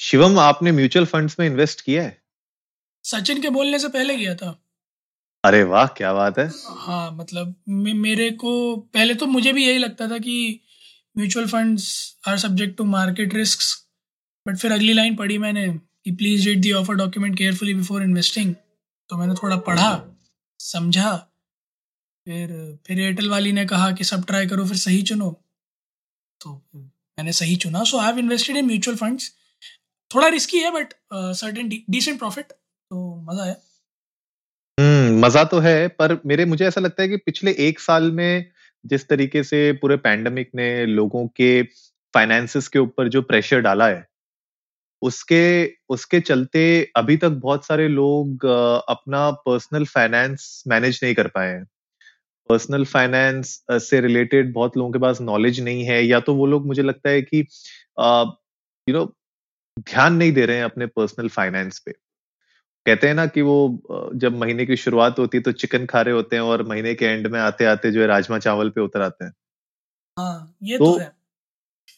शिवम आपने mutual funds में invest किया है? सचिन के बोलने से पहले किया था। अरे वाह क्या बात है। हाँ मतलब मे- मेरे को पहले तो मुझे भी यही लगता था कि mutual funds are subject to market risk but फिर अगली लाइन पढ़ी मैंने कि please read the offer document carefully before investing तो मैंने थोड़ा पढ़ा समझा फिर फिर एयरटेल वाली ने कहा कि सब ट्राई करो फिर सही चुनो। तो मैंने सही चुना। So I have invested in mutual funds थोड़ा रिस्की है बट सर्टेन डिसेंट प्रॉफिट तो मज़ा आया। हम्म मज़ा तो है, पर मेरे, मुझे ऐसा लगता है कि पिछले एक साल में जिस तरीके से पूरे पैंडमिक ने लोगों के फाइनेंसेस के ऊपर जो प्रेशर डाला है, उसके उसके चलते अभी तक बहुत सारे लोग अपना पर्सनल फाइनेंस मैनेज नहीं कर पाए हैं। पर्सनल फाइनेंस से रिलेटेड बहुत लोगों के पास नॉलेज नहीं है, या तो वो लोग, मुझे लगता है कि यू नो ध्यान नहीं दे रहे हैं अपने पर्सनल फाइनेंस पे। कहते हैं ना कि वो जब महीने की शुरुआत होती है तो चिकन खा रहे होते हैं और महीने के एंड में आते आते जो है राजमा चावल पे उतर आते हैं। हाँ ये तो तो है।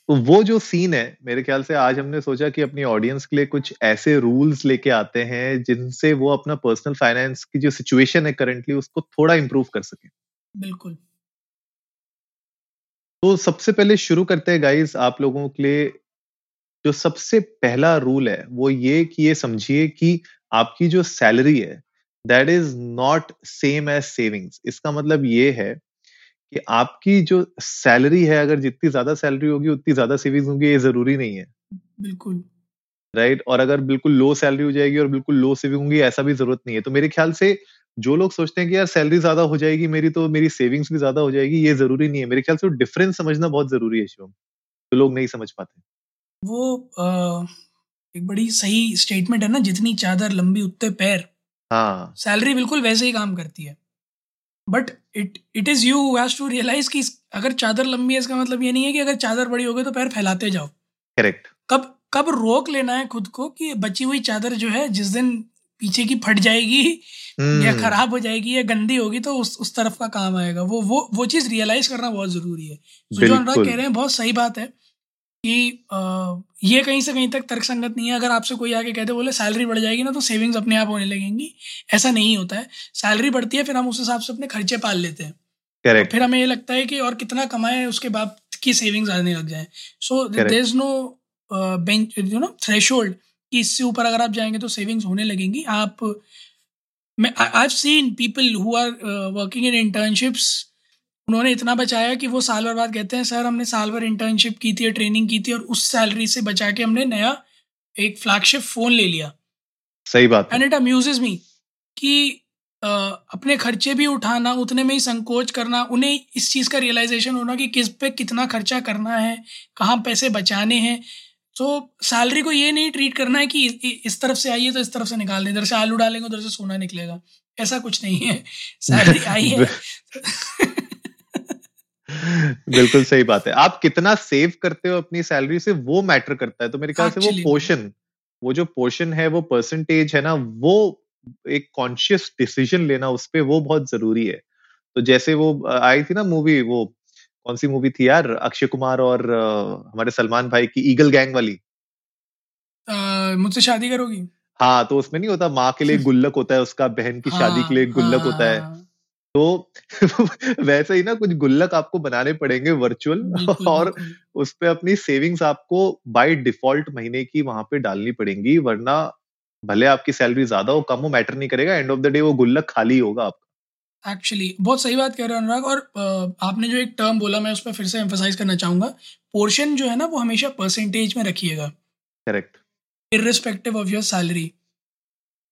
तो वो जो सीन है मेरे ख्याल से आज हमने सोचा कि अपनी ऑडियंस के लिए कुछ ऐसे रूल्स लेके आते हैं जिनसे वो अपना पर्सनल फाइनेंस की जो सिचुएशन है करंटली उसको थोड़ा इम्प्रूव कर सके। बिल्कुल। तो सबसे पहले शुरू करते हैं गाइस आप लोगों के लिए जो सबसे पहला रूल है वो ये कि ये समझिए कि आपकी जो सैलरी है that is not same as savings इसका मतलब ये है कि आपकी जो सैलरी है अगर जितनी ज़्यादा सैलरी होगी उतनी ज़्यादा सेविंग्स होंगी ये ज़रूरी नहीं है। बिल्कुल। Right right? और अगर बिल्कुल लो सैलरी हो जाएगी और बिल्कुल लो सेविंग होंगी ऐसा भी ज़रूरत नहीं है। तो मेरे ख्याल से जो लोग सोचते हैं कि यार सैलरी ज़्यादा हो जाएगी मेरी तो मेरी सेविंग्स भी ज़्यादा हो जाएगी ये ज़रूरी नहीं है। मेरे ख्याल से डिफरेंस समझना बहुत ज़रूरी है शिवम। जो लोग नहीं समझ पाते। वो एक बड़ी सही स्टेटमेंट है ना जितनी चादर लंबी उतने पैर। हाँ। सैलरी बिल्कुल वैसे ही काम करती है। But it it is you has to realise कि अगर चादर लंबी है इसका मतलब ये नहीं है कि अगर चादर बड़ी हो गई तो पैर फैलाते जाओ। करेक्ट कब कब रोक लेना है खुद को कि बची हुई चादर जो है जिस दिन पीछे की फट जाएगी hmm. या खराब हो जाएगी या गंदी होगी तो उस उस तरफ़ का काम आएगा। वो वो वो चीज़ रियलाइज़ करना बहुत ज़रूरी है। तो जो अनुराग कह रहे हैं बहुत सही बात है। कि ये कहीं से कहीं तक तर्कसंगत नहीं है। अगर आपसे कोई आके कहते बोले सैलरी बढ़ जाएगी ना तो सेविंग्स अपने आप होने लगेंगी। ऐसा नहीं होता है। सैलरी बढ़ती है फिर हम उस हिसाब से अपने खर्चे पाल लेते हैं। करेक्ट। फिर हमें ये लगता है कि और कितना कमाए उसके बाद की सेविंग्स आने लग जाए। So Correct. There is no bench you know thresh कि इससे ऊपर अगर आप जाएँगे तो सेविंग्स होने लगेंगी। आप मैं I seen people who are working in internships उन्होंने इतना बचाया कि वो साल भर बाद कहते हैं सर हमने साल भर इंटर्नशिप की थी ट्रेनिंग की थी और उस सैलरी से बचा के हमने नया एक फ्लैगशिप फ़ोन ले लिया. सही बात एंड इट अम्यूजेज मी कि अ, अपने खर्चे भी उठाना उतने में ही संकोच करना उन्हें इस चीज़ का रियलाइजेशन होना कि किस पे कितना खर्चा करना है कहाँ पैसे बचाने हैं। तो सैलरी को ये नहीं ट्रीट करना है कि इस तरफ़ से आई है तो इस तरफ़ से निकाल दें इधर से आलू डालेंगे उधर से सोना निकलेगा। ऐसा कुछ नहीं है। सैलरी आई है। बिल्कुल सही बात है। आप कितना सेव करते हो अपनी सैलरी से वो मैटर करता है। तो मेरे ख्याल से वो पोर्शन वो जो पोर्शन है वो परसेंटेज है ना वो एक कॉन्शियस डिसीज़न लेना उस पर वो बहुत ज़रूरी है। तो जैसे वो आई थी ना मूवी वो कौन सी मूवी थी यार अक्षय कुमार और अ, हमारे सलमान भाई की ईगल गैंग वाली। मुझसे शादी करोगी? हाँ तो उसमें नहीं होता माँ के लिए गुल्लक होता है उसका बहन की हाँ, शादी के लिए गुल्लक होता है। हाँ, तो वैसे ही ना कुछ गुल्लक आपको बनाने पड़ेंगे वर्चुअल और उस पे अपनी सेविंग्स आपको बाय डिफ़ॉल्ट महीने की वहाँ पे डालनी पड़ेंगी वरना भले आपकी सैलरी ज़्यादा हो कम हो मैटर नहीं करेगा एंड ऑफ़ द डे वो गुल्लक खाली होगा आपका। एक्चुअली बहुत सही बात कह रहे हो अनुराग और आपने जो एक टर्म बोला मैं उस पर फिर से एम्फोसाइज करना चाहूँगा। पोर्शन जो है ना वो हमेशा परसेंटेज में रखिएगा। Correct irrespective of your salary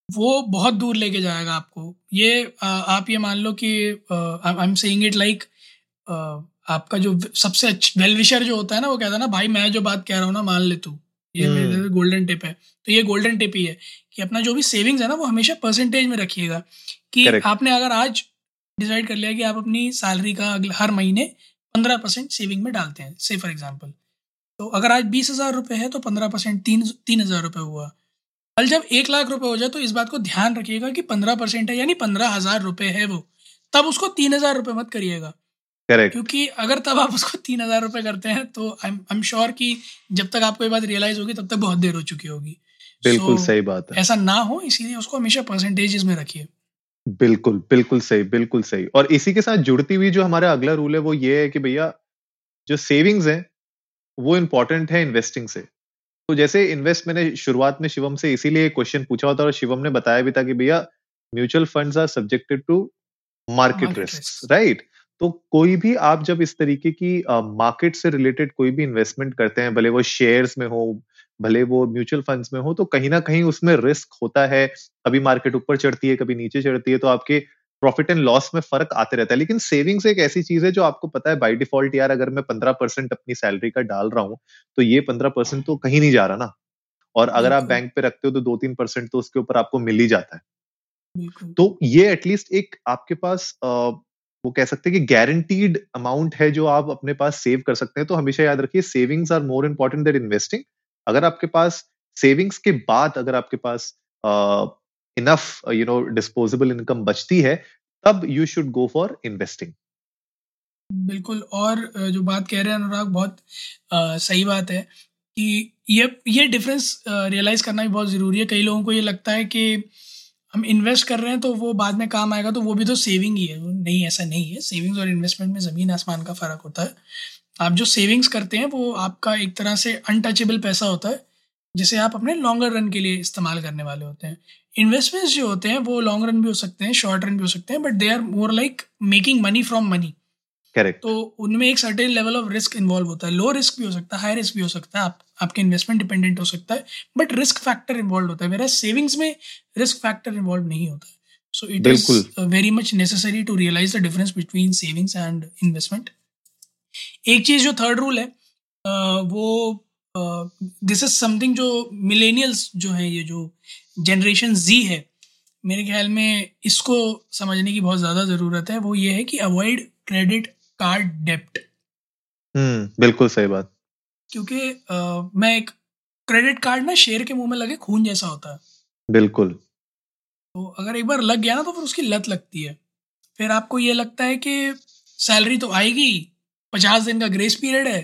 वो बहुत दूर लेके जाएगा आपको। ये अ, आप ये मान लो कि I am saying it like आपका जो सबसे वेल विशर जो होता है ना वो कहता है ना भाई मैं जो बात कह रहा हूँ ना मान ले तू। ये हम्म। गोल्डन टिप है। तो ये गोल्डन टिप ही है कि अपना जो भी सेविंग्स है ना वो हमेशा परसेंटेज में रखिएगा। कि करेक्ट आपने अगर आज डिसाइड कर लिया कि आप अपनी सैलरी का अगले हर महीने पंद्रह परसेंट सेविंग में डालते हैं से फॉर एग्ज़ाम्पल तो अगर आज बीस हज़ार रुपये है तो पंद्रह परसेंट तीन तीन हज़ार रुपये हुआ। कल जब एक लाख रुपए हो जाए तो इस बात को ध्यान रखिएगा कि पंद्रह परसेंट है यानी पंद्रह हज़ार रुपये है वो। तब उसको तीन हज़ार रुपये मत करिएगा। करेक्ट क्योंकि अगर तब आप उसको तीन हज़ार रुपये करते हैं तो आई एम श्योर कि जब तक आपको ये बात रियलाइज़ होगी तब तक बहुत देर हो चुकी होगी। बिल्कुल So, सही बात है। ऐसा ना हो इसीलिए उसको हमेशा परसेंटेजेस में रखिए। बिल्कुल बिल्कुल सही बिल्कुल सही। और इसी के साथ जुड़ती हुई जो हमारा अगला रूल है वो ये है कि भैया जो सेविंग्स है वो इम्पोर्टेंट है इन्वेस्टिंग से। तो जैसे इन्वेस्ट मैंने शुरुआत में शिवम से इसीलिए क्वेश्चन पूछा होता और शिवम ने बताया भी था कि भैया mutual funds are subjected to market risk right तो कोई भी आप जब इस तरीके की मार्केट uh, से रिलेटेड कोई भी इन्वेस्टमेंट करते हैं भले वो शेयर्स में हो भले वो म्यूचुअल फंड्स में हो तो कहीं ना कहीं उसमें रिस्क होता है। कभी मार्केट ऊपर चढ़ती है कभी नीचे चढ़ती है तो आपके प्रॉफिट एंड लॉस में फ़र्क आते रहता है। लेकिन सेविंग्स एक ऐसी चीज़ है जो आपको पता है बाय डिफ़ॉल्ट यार अगर मैं पंद्रह परसेंट अपनी सैलरी का डाल रहा हूँ तो ये पंद्रह परसेंट तो कहीं नहीं जा रहा ना। और अगर आप बैंक पे रखते हो तो दो तीन परसेंट तो उसके ऊपर आपको मिल ही जाता है। तो ये एटलीस्ट एक आपके पास अ, वो कह सकते हैं कि गारंटीड अमाउंट है जो आप अपने पास सेव कर सकते हैं। तो हमेशा याद रखिए savings are more important than investing अगर आपके पास सेविंग्स के बाद अगर आपके पास enough you know disposable income बचती है तब you should go for investing बिल्कुल और जो बात कह रहे हैं अनुराग बहुत अ, सही बात है कि ये ये डिफरेंस रियलाइज़ करना भी बहुत ज़रूरी है। कई लोगों को ये लगता है कि हम इन्वेस्ट कर रहे हैं तो वो बाद में काम आएगा तो वो भी तो सेविंग ही है। नहीं ऐसा नहीं है। सेविंग्स और इन्वेस्टमेंट में ज़मीन आसमान का फ़र्क होता है। आप जो सेविंग्स करते हैं वो आपका एक तरह से अनटचेबल पैसा होता है जिसे आप अपने लॉन्गर रन के लिए इस्तेमाल करने वाले होते हैं। इन्वेस्टमेंट्स जो होते हैं वो लॉन्ग रन भी हो सकते हैं शॉर्ट रन भी हो सकते हैं but they are more like making money from money correct तो उनमें एक certain level of risk involve होता है। लो रिस्क भी हो सकता है हाई रिस्क भी हो सकता है आप आपके इन्वेस्टमेंट डिपेंडेंट हो सकता है बट रिस्क फैक्टर इन्वॉल्व होता है। मेरा सेविंग्स में रिस्क फैक्टर इन्वॉल्व नहीं होता है। So it is very much necessary to realise the difference between savings and investment एक चीज़ जो थर्ड रूल है वो दिस इज़ समथिंग जो मिलेनियल्स जो है ये जो जनरेशन जी है मेरे ख्याल में इसको समझने की बहुत ज़्यादा ज़रूरत है। वो ये है कि अवॉइड क्रेडिट कार्ड डेप्ट हम्म बिल्कुल सही बात। क्योंकि अ, मैं एक क्रेडिट कार्ड ना शेर के मुँह में लगे खून जैसा होता है। बिल्कुल। तो अगर एक बार लग गया ना तो फिर उसकी लत लगती है। फिर आपको ये लगता है कि सैलरी तो आएगी पचास दिन का ग्रेस पीरियड है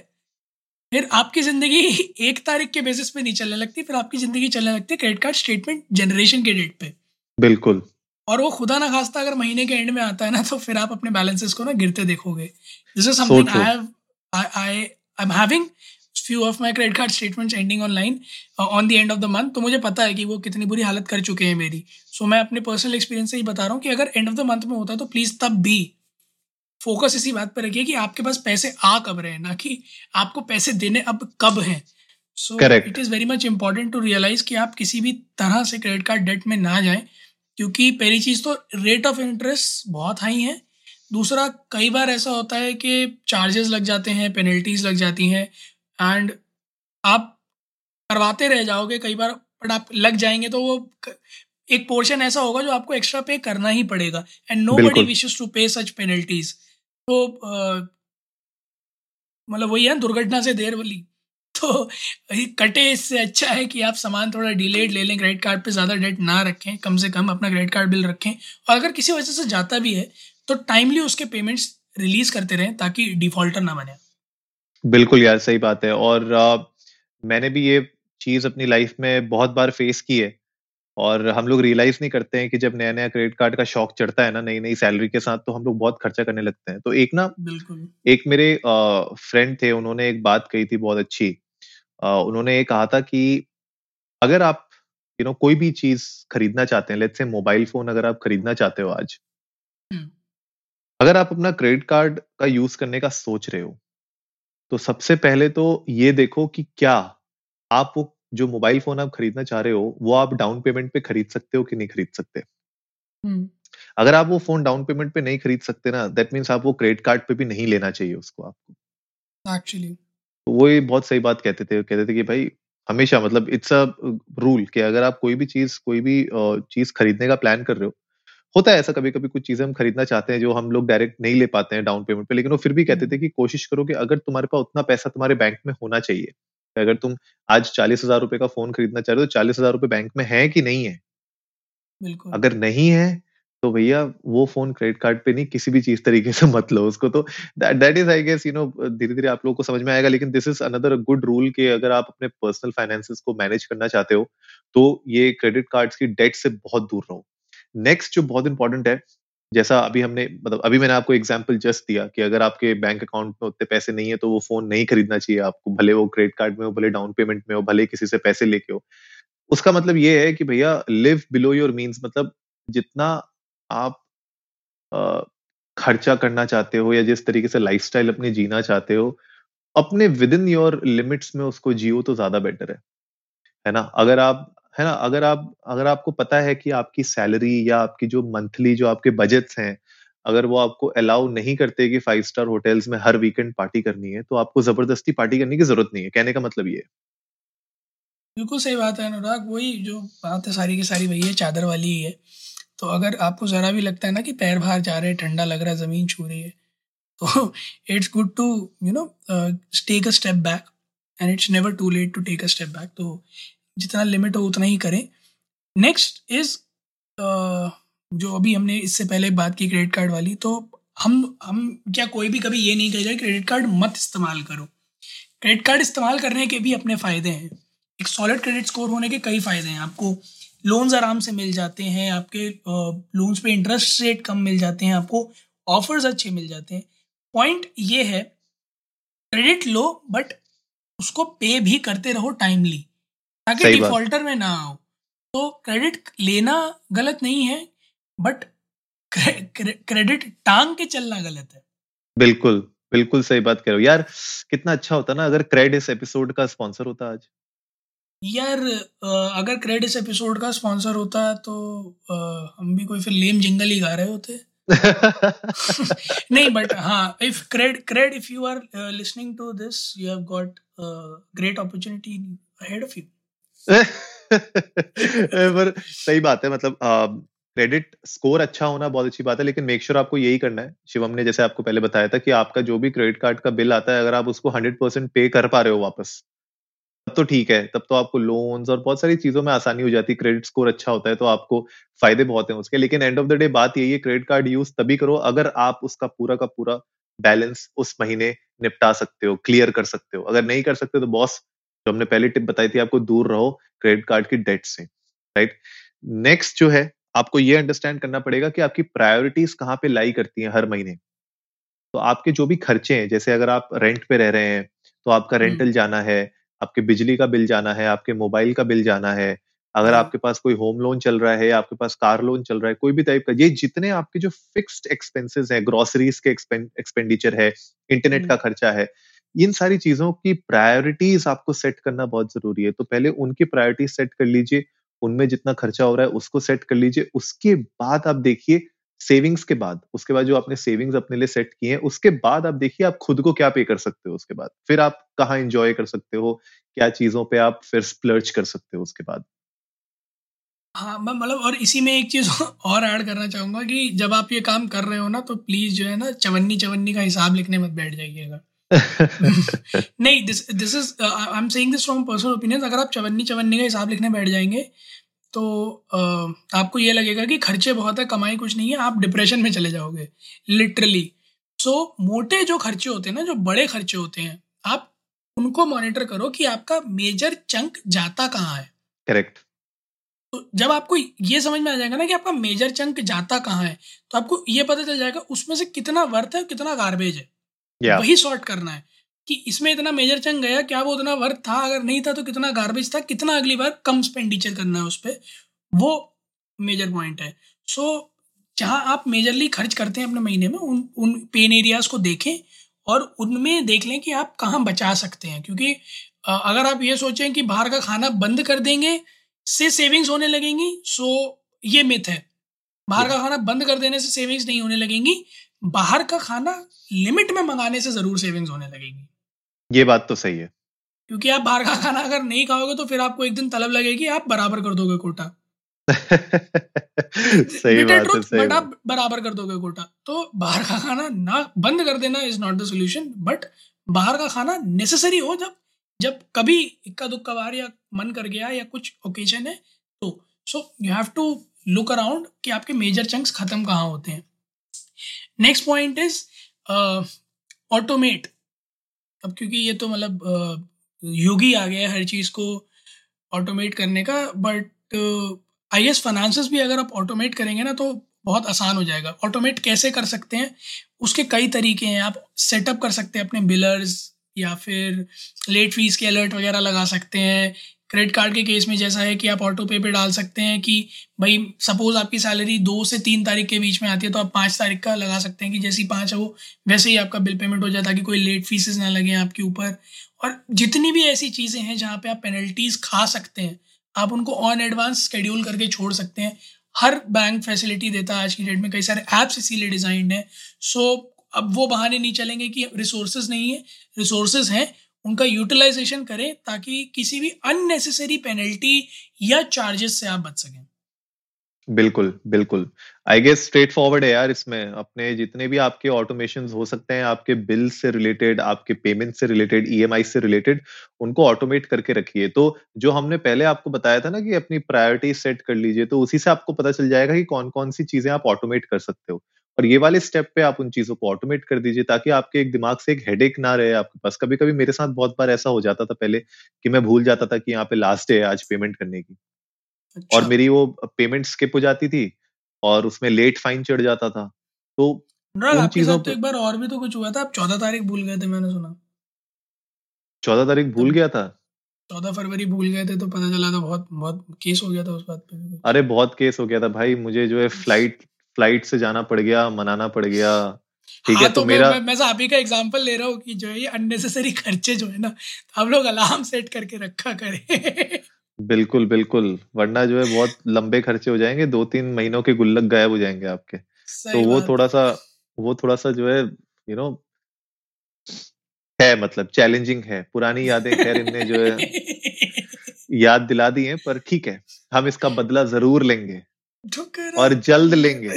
फिर आपकी ज़िंदगी एक तारीख के बेसिस पे नहीं चलने लगती फिर आपकी ज़िंदगी चलने लगती है क्रेडिट कार्ड स्टेटमेंट जनरेशन के डेट पे। बिल्कुल। और वो खुदा ना खास्ता अगर महीने के एंड में आता है ना तो फिर आप अपने बैलेंसेस को ना गिरते देखोगे। This is something I have I I am having few of my credit card statements ending online on the end of the month तो मुझे पता है कि वो कितनी बुरी हालत कर चुके हैं मेरी। सो so, मैं अपने पर्सनल एक्सपीरियंस से ही बता रहा हूँ कि अगर एंड ऑफ़ द मंथ में होता है तो प्लीज़ तब भी फोकस इसी बात पर रखिए कि आपके पास पैसे आ कब रहे हैं ना कि आपको पैसे देने अब कब हैं। So it is very much important to realise कि आप किसी भी तरह से क्रेडिट कार्ड डेट में ना जाएँ क्योंकि पहली चीज़ तो रेट ऑफ़ इंटरेस्ट बहुत हाई है। दूसरा कई बार ऐसा होता है कि चार्जेस लग जाते हैं पेनल्टीज लग जाती हैं एंड आप करवाते रह जाओगे कई बार बट आप लग जाएँगे तो वो एक पोर्शन ऐसा होगा जो आपको एक्स्ट्रा पे करना ही पड़ेगा and nobody. Wishes to pay such penalties तो मतलब वही है दुर्घटना से देर वाली। तो कटे इससे अच्छा है कि आप सामान थोड़ा डिलेड ले लें क्रेडिट कार्ड पे ज़्यादा डेट ना रखें कम से कम अपना क्रेडिट कार्ड बिल रखें। और अगर किसी वजह से जाता भी है तो टाइमली उसके पेमेंट्स रिलीज़ करते रहें ताकि डिफॉल्टर ना बने। बिल्कुल यार सही बात है। और अ, मैंने भी ये चीज़ अपनी लाइफ में बहुत बार फेस की है। और हम लोग रियलाइज़ नहीं करते हैं कि जब नया नया क्रेडिट कार्ड का शौक चढ़ता है ना नई नई सैलरी के साथ तो हम लोग बहुत खर्चा करने लगते हैं। तो एक ना बिल्कुल। एक मेरे फ्रेंड थे उन्होंने एक बात कही थी बहुत अच्छी। उन्होंने ये कहा था कि अगर आप यू नो कोई भी चीज़ खरीदना चाहते हैं लेट्स से मोबाइल फ़ोन अगर आप खरीदना चाहते हो आज हम्म। अगर आप अपना क्रेडिट कार्ड का यूज़ करने का सोच रहे हो तो सबसे पहले तो ये देखो कि क्या आप वो जो मोबाइल फ़ोन आप खरीदना चाह रहे हो वो आप डाउन पेमेंट पे खरीद सकते हो कि नहीं खरीद सकते? हम्म, अगर आप वो फ़ोन डाउन पेमेंट पे नहीं खरीद सकते ना दैट मीन्स आप वो क्रेडिट कार्ड पे भी नहीं लेना चाहिए उसको आपको। एक्चुअली तो वो ये बहुत सही बात कहते थे कहते थे कि भाई हमेशा मतलब इट्स अ रूल कि अगर आप कोई भी चीज़ कोई भी चीज़ खरीदने का प्लान कर रहे हो होता है ऐसा कभी कभी कुछ चीज़ें हम खरीदना चाहते हैं जो हम लोग डायरेक्ट नहीं ले पाते हैं डाउन पेमेंट पे लेकिन वो फिर भी कहते थे कि कोशिश करो कि अगर तुम्हारे पास उतना पैसा तुम्हारे बैंक में होना चाहिए अगर तुम आज चालीस हज़ार रुपए का फ़ोन खरीदना चाह रहे हो तो चालीस हज़ार रुपए बैंक में है कि नहीं है? बिल्कुल। अगर नहीं है तो भैया वो फ़ोन क्रेडिट कार्ड पे नहीं किसी भी चीज़ तरीके से मत लो उसको। तो that is I guess you know धीरे धीरे आप लोगों को समझ में आएगा लेकिन this is another good rule कि अगर आप अपने पर्सनल फाइनेंसेस को मैनेज करना चाहते हो तो ये क्रेडिट कार्ड्स की डेट से बहुत दूर रहो। नेक्स्ट जो बहुत इंपॉर्टेंट है जैसा अभी हमने मतलब अभी मैंने आपको एग्ज़ाम्पल जस्ट दिया कि अगर आपके बैंक अकाउंट में उतने पैसे नहीं है तो वो फ़ोन नहीं खरीदना चाहिए आपको, भले वो क्रेडिट कार्ड में हो, भले डाउन पेमेंट में हो, भले किसी से पैसे लेके हो। उसका मतलब ये है कि भैया लिव बिलो योर मीन्स मतलब जितना आप खर्चा करना चाहते हो या जिस तरीके से लाइफस्टाइल अपने जीना चाहते हो, अपने विद इन योर लिमिट्स में उसको जियो तो ज़्यादा बेटर है। है ना? अगर आप है ना? अगर आप, अगर आपको पता है कि आपकी सैलरी या आपकी जो मंथली जो आपके बजट्स हैं, अगर वो आपको अलाउ नहीं करते कि फाइव स्टार होटल्स में हर वीकेंड पार्टी करनी है तो आपको ज़बरदस्ती पार्टी करने की ज़रूरत नहीं है। कहने का मतलब ये बिल्कुल सही बात है अनुराग। वही जो बात है सारी की सारी वही है, चादर वाली ही है। तो अगर आपको ज़रा भी लगता है ना कि पैर बाहर जा रहे हैं, ठंडा लग रहा है, ज़मीन छू रही है तो it's good to you know take a step back and it's never too late to take a step back तो जितना लिमिट हो उतना ही करें। नेक्स्ट इज़ जो अभी हमने इससे पहले बात की क्रेडिट कार्ड वाली तो हम हम क्या कोई भी कभी ये नहीं कहेगा क्रेडिट कार्ड मत इस्तेमाल करो। क्रेडिट कार्ड इस्तेमाल करने के भी अपने फ़ायदे हैं। एक सॉलिड क्रेडिट स्कोर होने के कई फ़ायदे हैं। आपको लोन्स आराम से मिल जाते हैं, आपके लोन्स पे इंटरेस्ट रेट कम मिल जाते हैं, आपको ऑफर्स अच्छे मिल जाते हैं। पॉइंट ये है क्रेडिट लो बट उसको पे भी करते रहो टाइमली ताकि डिफॉल्टर में ना आओ। तो क्रेडिट लेना गलत नहीं है बट क्रेडिट टांग के चलना गलत है। बिल्कुल बिल्कुल सही बात कह रहे हो। यार कितना अच्छा होता ना अगर क्रेडिट इस एपिसोड का स्पॉन्सर होता आज। यार अगर क्रेड इस एपिसोड का स्पॉन्सर होता तो हम भी कोई फिर लेम जिंगल ही गा रहे होते। नहीं बट हाँ if CRED CRED if you are listening to this you have got great opportunity ahead of you पर सही बात है मतलब क्रेडिट स्कोर अच्छा होना बहुत अच्छी बात है, लेकिन मेक श्योर sure आपको यही करना है। शिवम ने जैसे आपको पहले बताया था कि आपका जो भी क्रेडिट कार्ड का बिल आता है, अगर आप उसको हंड्रेड परसेंट पे कर पा रहे हो वापस, तब तो ठीक है, तब तो आपको लोन्स और बहुत सारी चीज़ों में आसानी हो जाती है। क्रेडिट स्कोर अच्छा होता है तो आपको फ़ायदे बहुत हैं उसके। लेकिन एंड ऑफ़ द डे बात यही है क्रेडिट कार्ड यूज़ तभी करो अगर आप उसका पूरा का पूरा बैलेंस उस महीने निपटा सकते हो क्लियर कर सकते हो। अगर नहीं कर सकते तो बॉस जो हमने पहले टिप बताई थी आपको दूर रहो क्रेडिट कार्ड की डेट से राइट नेक्स्ट जो है आपको ये अंडरस्टैंड करना पड़ेगा कि आपकी प्रायोरिटीज कहाँ पे लाई करती हैं हर महीने तो आपके जो भी खर्चे हैं जैसे अगर आप रेंट पे रह रहे हैं तो आपका रेंटल। जाना है आपके बिजली का बिल जाना है आपके मोबाइल का बिल जाना है अगर। आपके पास कोई होम लोन चल रहा है आपके पास कार लोन चल रहा है कोई भी टाइप का ये जितने आपके जो फिक्स्ड एक्सपेंसेस है ग्रोसरीज के एक्सपेंडिचर है इंटरनेट का। खर्चा है इन सारी चीज़ों की प्रायोरिटीज आपको सेट करना बहुत ज़रूरी है। तो पहले उनकी प्रायोरिटीज सेट कर लीजिए, उनमें जितना खर्चा हो रहा है उसको सेट कर लीजिए। उसके बाद आप देखिए सेविंग्स के बाद, उसके बाद जो आपने सेविंग्स अपने लिए सेट किए हैं, उसके बाद आप देखिए आप खुद को क्या पे कर सकते हो उसके बाद। फिर आप कहाँ इंजॉय कर सकते हो, क्या चीज़ों पे आप फिर स्प्लर्च कर सकते हो उसके बाद। हाँ मैं मतलब और इसी में एक चीज़ और ऐड करना चाहूँगा कि जब आप ये काम कर रहे हो ना तो प्लीज़ जो है ना चवन्नी चवन्नी का हिसाब लिखने मत बैठ जाइएगा। नहीं this this is I am saying this from personal opinion अगर आप चवन्नी चवन्नी का हिसाब लिखने बैठ जाएँगे तो uh, आपको ये लगेगा कि खर्चे बहुत है कमाई कुछ नहीं है आप डिप्रेशन में चले जाओगे लिटरली सो so, मोटे जो खर्चे होते हैं ना जो बड़े खर्चे होते हैं आप उनको मॉनिटर करो कि आपका मेजर चंक जाता कहाँ है। करेक्ट तो जब आपको ये समझ में आ जाएगा ना कि आपका मेजर चंक जाता कहाँ है तो आपको ये पता चल जाएगा उसमें से कितना वर्थ है कितना गार्बेज है। Yeah. वही सॉर्ट करना है कि इसमें इतना मेजर चंग गया क्या वो उतना वर्थ था? अगर नहीं था तो कितना गार्बेज था? कितना अगली बार कम स्पेंडिचर करना है उस पर वो मेजर पॉइंट है। सो so, जहाँ आप मेजरली खर्च करते हैं अपने महीने में उन उन पेन एरियाज़ को देखें और उनमें देख लें कि आप कहाँ बचा सकते हैं। क्योंकि अगर आप ये सोचें कि बाहर का खाना बंद कर देंगे से सेविंग्स होने लगेंगी सो ये मिथ है। बाहर का खाना बंद कर देने से सेविंग्स नहीं होने लगेंगी बाहर का खाना लिमिट में मंगाने से ज़रूर सेविंग्स होने लगेगी। ये बात तो सही है। क्योंकि आप बाहर का खाना अगर नहीं खाओगे तो फिर आपको एक दिन तलब लगेगी आप बराबर कर दोगे कोटा। सही बात है सही बट आप बराबर कर दोगे कोटा। तो बाहर का खाना ना बंद कर देना is not the solution but बाहर का खाना नेसेसरी हो जब जब कभी इक्का दुक्का बार या मन कर गया या कुछ ओकेजन है तो। So you have to look around कि आपके मेजर चंक्स खत्म कहाँ होते हैं। नेक्स्ट पॉइंट इज़ ऑटोमेट अब क्योंकि ये तो मतलब uh, युग आ गया है हर चीज़ को ऑटोमेट करने का बट आई एस फाइनेंसेस भी अगर आप ऑटोमेट करेंगे ना तो बहुत आसान हो जाएगा। ऑटोमेट कैसे कर सकते हैं? उसके कई तरीके हैं। आप सेटअप कर सकते हैं अपने बिलर्स या फिर लेट फ़ीस के अलर्ट वगैरह लगा सकते हैं। क्रेडिट कार्ड के केस में जैसा है कि आप ऑटो पे पे डाल सकते हैं कि भाई सपोज़ आपकी सैलरी दो से तीन तारीख के बीच में आती है तो आप पाँच तारीख का लगा सकते हैं कि जैसी पाँच है वो, वैसे ही आपका बिल पेमेंट हो जाए ताकि कोई लेट फीसेस ना लगे आपके ऊपर। और जितनी भी ऐसी चीज़ें हैं जहाँ पे आप पेनल्टीज खा सकते हैं, आप उनको ऑन एडवांस स्केड्यूल करके छोड़ सकते हैं। हर बैंक फैसिलिटी देता है आज की डेट में, कई सारे ऐप्स इसीलिए डिजाइंड हैं। सो अब वो बहाने नहीं चलेंगे कि रिसोर्सेज नहीं है रिसोर्सेज हैं उनका यूटिलाइजेशन करें ताकि किसी भी अननेसेसरी पेनल्टी या चार्जेस से आप बच सकें। बिल्कुल बिल्कुल। आई गेस स्ट्रेट फॉरवर्ड है यार इसमें। अपने जितने भी आपके ऑटोमेशन हो सकते हैं, आपके बिल से रिलेटेड आपके पेमेंट से रिलेटेड ईएमआई से रिलेटेड उनको ऑटोमेट करके रखिए। तो जो हमने पहले आपको बताया था ना कि अपनी प्रायोरिटी सेट कर लीजिए तो उसी से आपको पता चल जाएगा कि कौन कौन सी चीज़ें आप ऑटोमेट कर सकते हो। और ये वाले स्टेप पे आप उन चीज़ों को ऑटोमेट कर दीजिए ताकि आपके एक दिमाग से एक हेडेक ना रहे आपके पास कभी कभी मेरे साथ बहुत बार ऐसा हो जाता था पहले कि मैं भूल जाता था कि यहाँ पे लास्ट डे है आज पेमेंट करने की। अच्छा। और मेरी वो पेमेंट स्किप हो जाती थी और उसमें लेट फाइन चढ़ जाता था। तो उन चीज़ों तो एक बार और भी तो कुछ हुआ था? आप चौदह तारीख भूल गए थे मैंने सुना। चौदह तारीख भूल गया था? चौदह फरवरी भूल गए थे तो पता चला था बहुत बहुत केस हो गया था उस बात पे अरे बहुत केस हो गया था भाई मुझे जो है फ़्लाइट फ़्लाइट से जाना पड़ गया मनाना पड़ गया। ठीक हाँ, है तो, तो मेरा मैं, मैं आप ही का एग्जांपल ले रहा हूँ कि जो है ये अननेसेसरी खर्चे जो है ना हम लोग अलार्म सेट करके रखा करें। बिल्कुल बिल्कुल। वरना जो है बहुत लंबे खर्चे हो जाएँगे दो तीन महीनों के गुल्लक गायब हो जाएँगे आपके। तो वो थोड़ा सा वो थोड़ा सा जो है यू नो है मतलब चैलेंजिंग है। पुरानी यादें खैर इनने जो है याद दिला दी है पर ठीक है हम इसका बदला ज़रूर लेंगे। और जल्द लेंगे।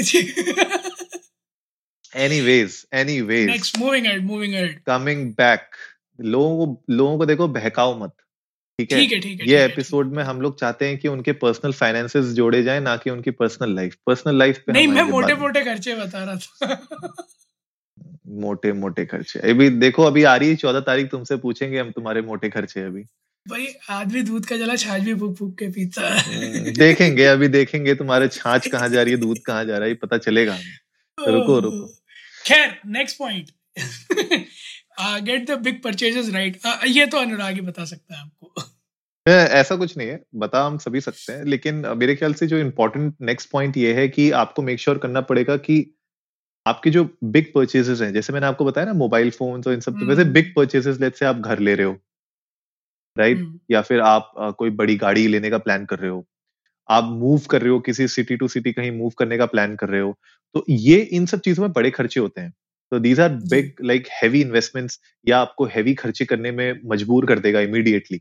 Anyways anyways next moving ahead moving ahead coming back लोगों को लोगों को देखो बहकाओ मत। ठीक है? ठीक है ये एपिसोड में हम लोग चाहते हैं कि उनके पर्सनल फाइनेंसेस जोड़े जाएँ ना कि उनकी पर्सनल लाइफ पर्सनल लाइफ पे नहीं मैं मोटे मोटे खर्चे बता रहा था। मोटे मोटे खर्चे। अभी देखो अभी आ रही है चौदह तारीख तुमसे पूछेंगे हम तुम्हारे मोटे खर्चे अभी। भाई आदमी दूध का जला छाछ भी फूक फूक के पीता है। हम्म, देखेंगे अभी देखेंगे तुम्हारे छाछ कहाँ जा रही है दूध कहाँ जा रहा है पता चलेगा हमें। रुको रुको। खैर next point get the big purchases right ये तो अनुराग ही बता सकता है आपको। ऐसा कुछ नहीं है बता हम सभी सकते हैं लेकिन मेरे ख्याल से जो इम्पोर्टेंट नेक्स्ट पॉइंट ये है कि आपको मेक श्योर sure करना पड़ेगा कि आपके जो बिग परचेजेस हैं जैसे मैंने आपको बताया ना मोबाइल फ़ोन और इन सब तो वैसे बिग परचेजेस लेट से आप घर ले रहे हो राइट? right? या फिर आप आ, कोई बड़ी गाड़ी लेने का प्लान कर रहे हो। आप मूव कर रहे हो किसी सिटी टू सिटी कहीं मूव करने का प्लान कर रहे हो तो ये इन सब चीज़ों में बड़े खर्चे होते हैं। तो these are big like heavy investments या आपको हैवी खर्चे करने में मजबूर कर देगा इमीडिएटली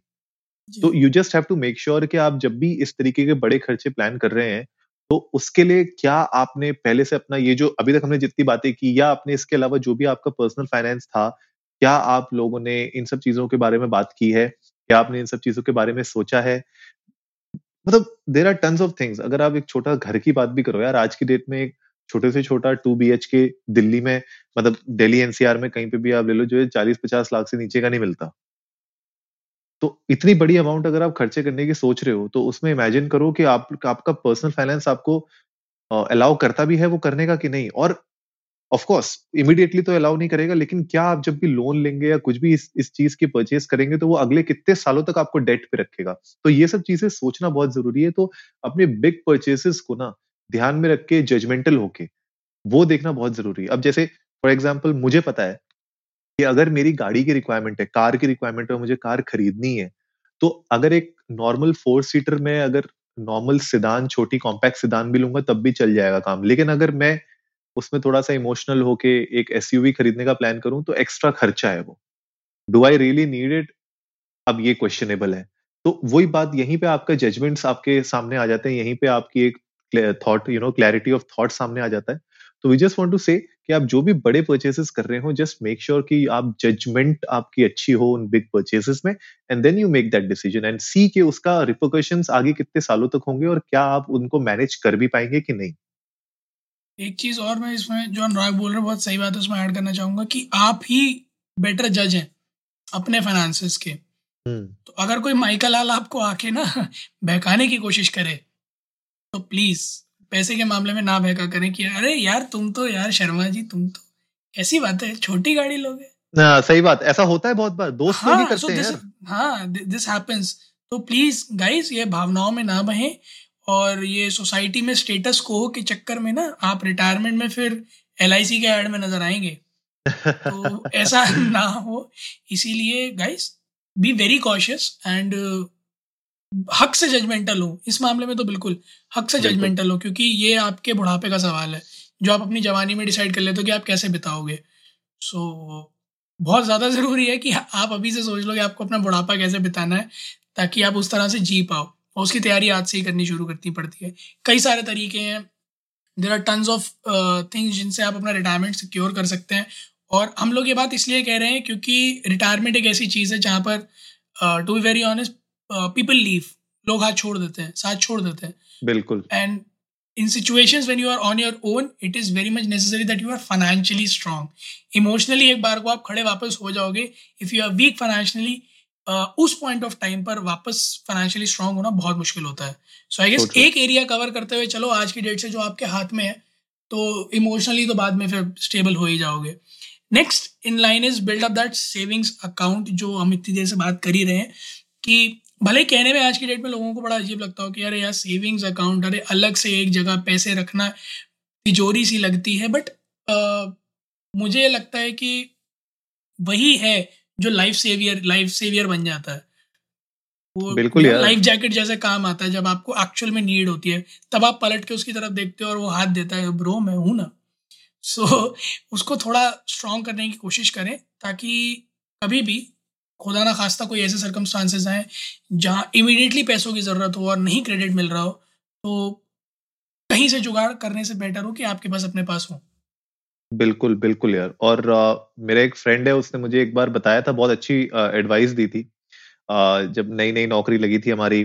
तो you just have to make sure कि आप जब भी इस तरीके के बड़े खर्चे प्लान कर रहे हैं तो उसके लिए क्या आपने पहले से अपना ये जो अभी तक हमने जितनी बातें की या आपने इसके अलावा जो भी आपका पर्सनल फाइनेंस था क्या आप लोगों ने इन सब चीज़ों के बारे में बात की है? क्या आपने इन सब चीज़ों के बारे में सोचा है? मतलब there are tons of things अगर आप एक छोटा घर की बात भी करो यार, आज की डेट में एक छोटे से छोटा टू बी एच के दिल्ली में मतलब दिल्ली एनसीआर में कहीं पे भी आप ले लो, जो है चालीस पचास लाख से नीचे का नहीं मिलता। तो इतनी बड़ी अमाउंट अगर आप खर्चे करने की सोच रहे हो तो उसमें इमेजिन करो कि आप, आपका पर्सनल फाइनेंस आपको अलाउ करता भी है वो करने का कि नहीं? और ऑफ़ कोर्स इमीडिएटली तो अलाउ नहीं करेगा, लेकिन क्या आप जब भी लोन लेंगे या कुछ भी इस इस चीज़ की परचेज करेंगे तो वो अगले कितने सालों तक आपको डेट पे रखेगा। तो ये सब चीज़ें सोचना बहुत ज़रूरी है। तो अपने बिग परचेसेस को ना ध्यान में रख के जजमेंटल होके वो देखना बहुत ज़रूरी है। अब जैसे फॉर एग्ज़ाम्पल मुझे पता है कि अगर मेरी गाड़ी की रिक्वायरमेंट है, कार की रिक्वायरमेंट है मुझे कार खरीदनी है तो अगर एक नॉर्मल फोर सीटर में अगर नॉर्मल सिदान छोटी कॉम्पैक्ट सिदान भी लूँगा, तब भी चल जाएगा काम। लेकिन अगर मैं उसमें थोड़ा सा इमोशनल होके एक एसयूवी खरीदने का प्लान करूँ तो एक्स्ट्रा खर्चा है वो। Do I really need it अब ये क्वेश्चनेबल है। तो वही बात यहीं पे आपका जजमेंट्स आपके सामने आ जाते हैं, यहीं पे आपकी एक thought you know clarity of thought सामने आ जाता है। तो वी जस्ट वांट टू से कि आप जो भी बड़े परचेसेस कर रहे हो जस्ट मेक श्योर कि आप जजमेंट आपकी अच्छी हो उन बिग परचेसेस में and then you make that decision and see के उसका रिपोकशंस आगे कितने सालों तक होंगे और क्या आप उनको मैनेज कर भी पाएँगे कि नहीं। एक चीज़ और मैं इसमें जो अनुराग बोल रहे बहुत सही बात है उसमें ऐड करना चाहूँगा कि आप ही बेटर जज हैं अपने फाइनेंसिस के। हम्म। तो अगर कोई माइकल लाल आपको आके ना बहकाने की कोशिश करे तो प्लीज़ पैसे के मामले में ना बहका करें कि अरे यार तुम तो यार शर्मा जी तुम तो ऐसी बात है छोटी गाड़ी लोगे। ना सही बात ऐसा होता है बहुत बार दोस्त हाँ, लोग करते so हैं हाँ दिस हैपेंस तो प्लीज़ गाइस ये भावनाओं में ना बहें और ये सोसाइटी में स्टेटस को के चक्कर में ना आप रिटायरमेंट में फिर एलआईसी के एड में नज़र आएँगे। तो ऐसा ना हो। इसीलिए guys be very cautious and हक से जजमेंटल हो। इस मामले में तो बिल्कुल हक से जजमेंटल हो क्योंकि ये आपके बुढ़ापे का सवाल है। जो आप अपनी जवानी में डिसाइड कर लेते हो कि आप कैसे बिताओगे। सो so, बहुत ज़्यादा ज़रूरी है कि आप अभी से सोच लो कि आपको अपना बुढ़ापा कैसे बिताना है ताकि आप उस तरह से जी पाओ। और उसकी तैयारी आज से ही करनी शुरू करनी पड़ती है। कई सारे तरीके हैं। There are tons of things जिनसे आप अपना रिटायरमेंट सिक्योर कर सकते हैं। और हम लोग ये बात इसलिए कह रहे हैं क्योंकि रिटायरमेंट एक ऐसी चीज़ है जहाँ पर to be very honest people leave लोग हाथ छोड़ देते हैं साथ छोड़ देते हैं। बिल्कुल। And in situation when you are on your own it is very much necessary that you are financially strong emotionally एक बार को आप खड़े वापस हो जाओगे। If you are weak uh, उस पॉइंट ऑफ़ टाइम पर वापस फाइनेंशियली स्ट्रांग होना बहुत मुश्किल होता है। सो आई गेस एक एरिया कवर करते हुए चलो आज की डेट से जो आपके हाथ में है तो इमोशनली तो बाद में फिर स्टेबल हो ही जाओगे। Next in line is build up that savings account जो हम इतनी देर से बात कर ही रहे हैं कि भले कहने में आज की डेट में लोगों को बड़ा अजीब लगता हो कि अरे यार सेविंग्स अकाउंट अरे अलग से एक जगह पैसे रखना तिजोरी सी लगती है बट मुझे लगता है कि वही है जो लाइफ सेवियर लाइफ सेवियर बन जाता है। वो बिल्कुल यार। लाइफ जैकेट जैसे काम आता है जब आपको एक्चुअल में नीड होती है तब आप पलट के उसकी तरफ़ देखते हो और वो हाथ देता है ब्रो मैं हूँ ना। सो so, उसको थोड़ा स्ट्रॉन्ग करने की कोशिश करें ताकि कभी भी खुदा ना खास्ता कोई ऐसे सर्कमस्टांसेस आए जहाँ इमिडिएटली पैसों की ज़रूरत हो और नहीं क्रेडिट मिल रहा हो तो कहीं से जुगाड़ करने से बेटर हो कि आपके पास अपने पास हो। बिल्कुल बिल्कुल यार। और आ, मेरा एक फ्रेंड है उसने मुझे एक बार बताया था बहुत अच्छी एडवाइस दी थी। आ, जब नई नई नौकरी लगी थी हमारी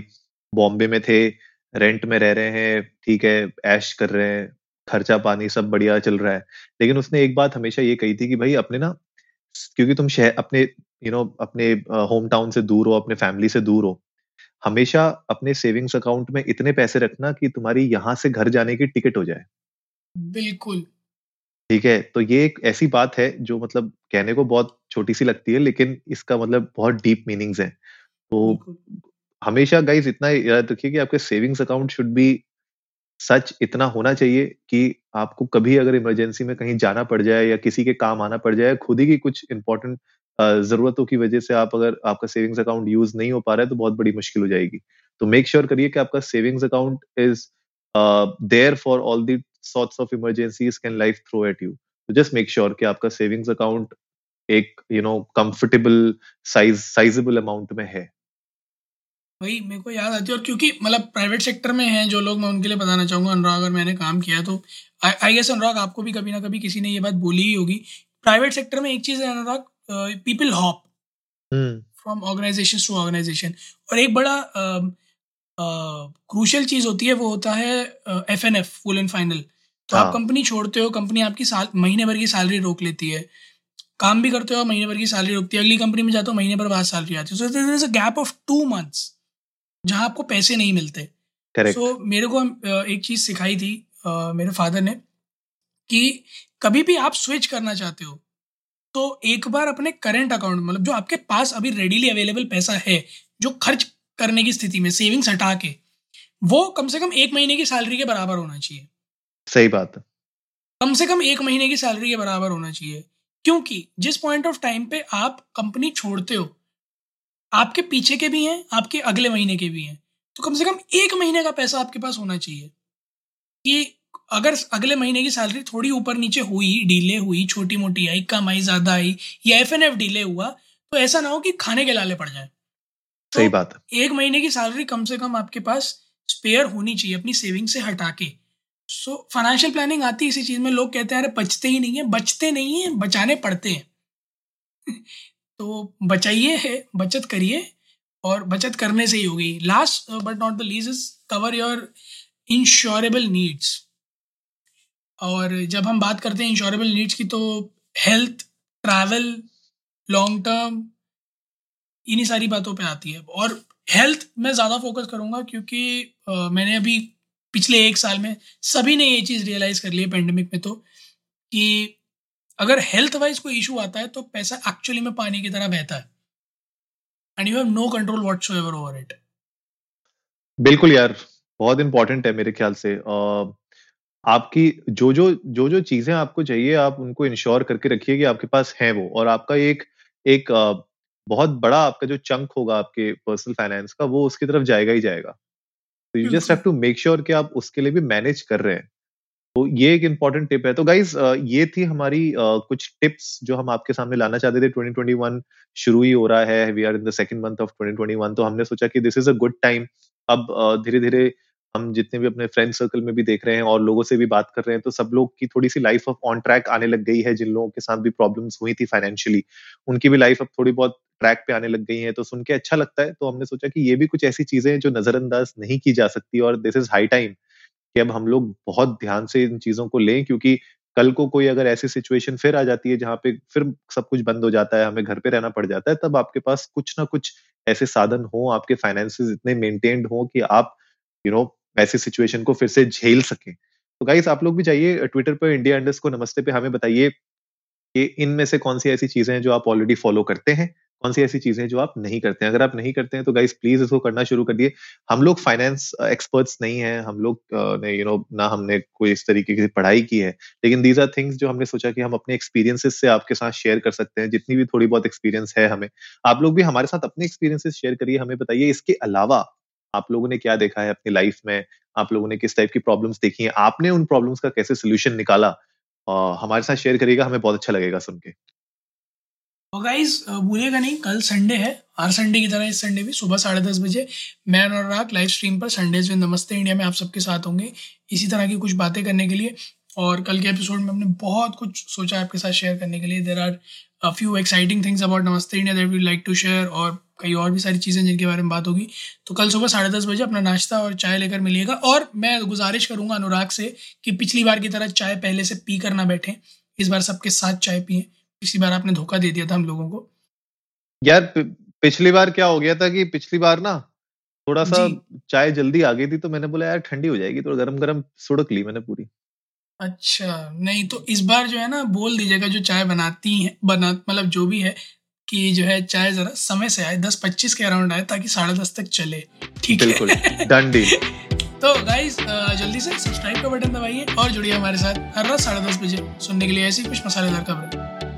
बॉम्बे में थे रेंट में रह रहे हैं ठीक है ऐश कर रहे हैं खर्चा पानी सब बढ़िया चल रहा है। लेकिन उसने एक बात हमेशा ये कही थी कि भाई अपने ना क्योंकि तुम शहर अपने यू नो अपने होम टाउन से दूर हो अपने फैमिली से दूर हो हमेशा अपने सेविंग्स अकाउंट में इतने पैसे रखना कि तुम्हारी यहाँ से घर जाने की टिकट हो जाए। बिल्कुल। ठीक है? तो ये एक ऐसी बात है जो मतलब कहने को बहुत छोटी सी लगती है लेकिन इसका मतलब बहुत डीप मीनिंग्स है। तो हमेशा गाइज़ इतना याद रखिए कि आपके savings account should be such इतना होना चाहिए कि आपको कभी अगर इमरजेंसी में कहीं जाना पड़ जाए या किसी के काम आना पड़ जाए खुद ही की कुछ इंपॉर्टेंट जरूरतों की वजह से आप अगर आपका सेविंग्स अकाउंट यूज़ नहीं हो पा रहा है तो बहुत बड़ी मुश्किल हो जाएगी। तो मेक श्योर करिए कि आपका savings account is there for all the sorts of emergencies can life throw at you तो जस्ट मेक श्योर कि आपका सेविंग्स अकाउंट एक you know comfortable size sizable amount में है। वही मेरे को याद आती है और क्योंकि मतलब प्राइवेट सेक्टर में हैं जो लोग मैं उनके लिए बताना चाहूँगा अनुराग अगर मैंने काम किया तो। आई गेस अनुराग आपको भी कभी ना कभी किसी ने ये बात बोली ही होगी। प्राइवेट सेक्टर में एक चीज़ है Anurag people hop from organization to organization और एक बड़ा क्रूशल uh, चीज़ होती है वो होता है F N F full and final तो हाँ. आप कंपनी छोड़ते हो कंपनी आपकी साल महीने भर की सैलरी रोक लेती है। काम भी करते हो महीने भर की सैलरी रोकती है अगली कंपनी में जाते हो महीने भर बाद सैलरी आती है। So is a gap of two months जहाँ आपको पैसे नहीं मिलते। सो so, मेरे को एक चीज़ सिखाई थी मेरे फादर ने कि कभी भी आप स्विच करना चाहते हो तो एक बार अपने करंट अकाउंट मतलब जो आपके पास अभी रेडीली अवेलेबल पैसा है जो खर्च करने की स्थिति में सेविंग्स हटा के वो कम से कम एक महीने की सैलरी के बराबर होना चाहिए। सही बात है। कम से कम एक महीने की सैलरी के बराबर होना चाहिए। क्योंकि जिस पॉइंट ऑफ़ टाइम पे आप कंपनी छोड़ते हो आपके पीछे के भी हैं आपके अगले महीने के भी हैं तो कम से कम एक महीने का पैसा आपके पास होना चाहिए। कि अगर अगले महीने की सैलरी थोड़ी ऊपर नीचे हुई डीले हुई छोटी मोटी आई कम आई ज़्यादा आई या एफ़ एन एफ़ डीले हुआ तो ऐसा ना हो कि खाने के लाले पड़ जाए। तो सही बात है। एक महीने की सैलरी कम से कम आपके पास स्पेयर होनी चाहिए अपनी सेविंग से हटा के। सो फाइनेंशियल प्लानिंग आती है इसी चीज़ में लोग कहते हैं अरे बचते ही नहीं है बचते नहीं है बचाने पड़ते हैं। तो बचाइए है बचत करिए और बचत करने से ही होगी। Last but not the least is cover your insurable needs और जब हम बात करते हैं इंश्योरेबल नीड्स की तो हेल्थ ट्रैवल लॉन्ग टर्म इन्हीं सारी बातों पे आती है। और हेल्थ में ज़्यादा फोकस करूँगा क्योंकि आ, मैंने अभी पिछले एक साल में सभी ने ये चीज़ रियलाइज़ कर ली है पेंडेमिक में तो कि अगर हेल्थ वाइज कोई इशू आता है तो पैसा एक्चुअली में पानी की तरह बहता है। And you have no control whatever over it बिल्कुल यार बहुत इंपॉर्टेंट है मेरे ख्याल से। uh, आपकी जो जो जो जो चीज़ें आपको चाहिए आप उनको इंश्योर करके रखिए कि आपके पास है वो। और आपका एक एक बहुत बड़ा आपका जो चंक होगा आपके पर्सनल फाइनेंस का वो उसकी तरफ़ जाएगा ही जाएगा। तो you just have to make sure कि आप उसके लिए भी मैनेज कर रहे हैं। तो ये एक इंपॉर्टेंट टिप है। तो गाइज़ ये थी हमारी कुछ टिप्स जो हम आपके सामने लाना चाहते थे। 2021 शुरू ही हो रहा है। We are in the second month of 2021 तो हमने सोचा कि this is a good time अब धीरे धीरे हम जितने भी अपने फ्रेंड सर्कल में भी देख रहे हैं और लोगों से भी बात कर रहे हैं तो सब लोग की थोड़ी सी लाइफ ऑफ़ ऑन ट्रैक आने लग गई है। जिन लोगों के साथ भी प्रॉब्लम्स हुई थी फाइनेंशियली उनकी भी लाइफ अब थोड़ी बहुत ट्रैक पे आने लग गई है तो सुन के अच्छा लगता है। तो हमने सोचा कि ये भी कुछ ऐसी चीज़ें हैं जो नजरअंदाज नहीं की जा सकती और दिस इज़ हाई टाइम कि अब हम लोग बहुत ध्यान से इन चीज़ों को लें क्योंकि कल को कोई अगर ऐसी सिचुएशन फिर आ जाती है जहाँ पे फिर सब कुछ बंद हो जाता है हमें घर पे रहना पड़ जाता है तब आपके पास कुछ ना कुछ ऐसे साधन हो आपके फाइनेंसेस इतने मेंटेन्ड हो कि आप यू you नो know, ऐसी सिचुएशन को फिर से झेल सकें। तो गाइस आप लोग भी जाइए ट्विटर पर इंडिया अंडर्स को नमस्ते पे हमें बताइए कि इनमें से कौन सी ऐसी चीज़ें हैं जो आप ऑलरेडी फॉलो करते हैं। कौन सी ऐसी चीज़ें जो आप नहीं करते हैं? अगर आप नहीं करते हैं तो गाइस प्लीज़ इसको करना शुरू कर दिए। हम लोग फाइनेंस एक्सपर्ट्स नहीं है। हम लोग ने यू नो ना हमने कोई इस तरीके की पढ़ाई की है। लेकिन दीज आर थिंग्स जो हमने सोचा कि हम अपने एक्सपीरियंसेस से आपके साथ शेयर कर सकते हैं। जितनी भी थोड़ी बहुत एक्सपीरियंस है हमें। आप लोग भी हमारे साथ अपने एक्सपीरियंसेस शेयर करिए। हमें बताइए इसके अलावा आप लोगों ने क्या देखा है अपनी लाइफ में? आप लोगों ने किस टाइप की प्रॉब्लम्स देखी हैं? आपने उन प्रॉब्लम्स का कैसे सोल्यूशन निकाला? आ, हमारे साथ शेयर करिएगा। हमें बहुत अच्छा लगेगा सुन के। और गाइज़ भूलिएगा नहीं, कल संडे है। हर संडे की तरह इस संडे भी सुबह साढ़े दस बजे मैं और लाइव स्ट्रीम पर संडेज विद नमस्ते इंडिया में आप सबके साथ होंगे। इसी तरह की कुछ बातें करने के लिए और कल के एपिसोड में हमने बहुत कुछ सोचा आपके साथ शेयर करने के लिए। There are few exciting things about Namaste India that we like to share और कई और भी सारी चीज़ें जिनके बारे में बात होगी। तो कल सुबह साढ़े दस बजे अपना नाश्ता और चाय लेकर मिलिएगा और मैं गुजारिश करूँगा अनुराग से कि पिछली बार की तरह चाय पहले से पी कर ना बैठें। इस बार सबके साथ चाय पिए। पिछली बार आपने धोखा दे दिया था हम लोगों को। यार पिछली बार क्या हो गया था कि पिछली बार ना थोड़ा सा चाय जल्दी आ गई थी तो मैंने बोला यार ठंडी हो जाएगी। तो गरम गरम सुड़क ली मैंने पूरी। अच्छा नहीं तो इस बार जो है ना बोल दीजिएगा जो चाय बनाती है बना मतलब जो भी है कि जो है चाय जरा समय से आए दस पच्चीस के अराउंड आए ताकि साढ़े दस तक चले। ठीक है। बिल्कुल डन डील। तो गाइज़ जल्दी से सब्सक्राइब का बटन दबाइए और जुड़िए हमारे साथ हर रात साढ़े दस बजे सुनने के लिए ऐसी कुछ मसालेदार खबरें।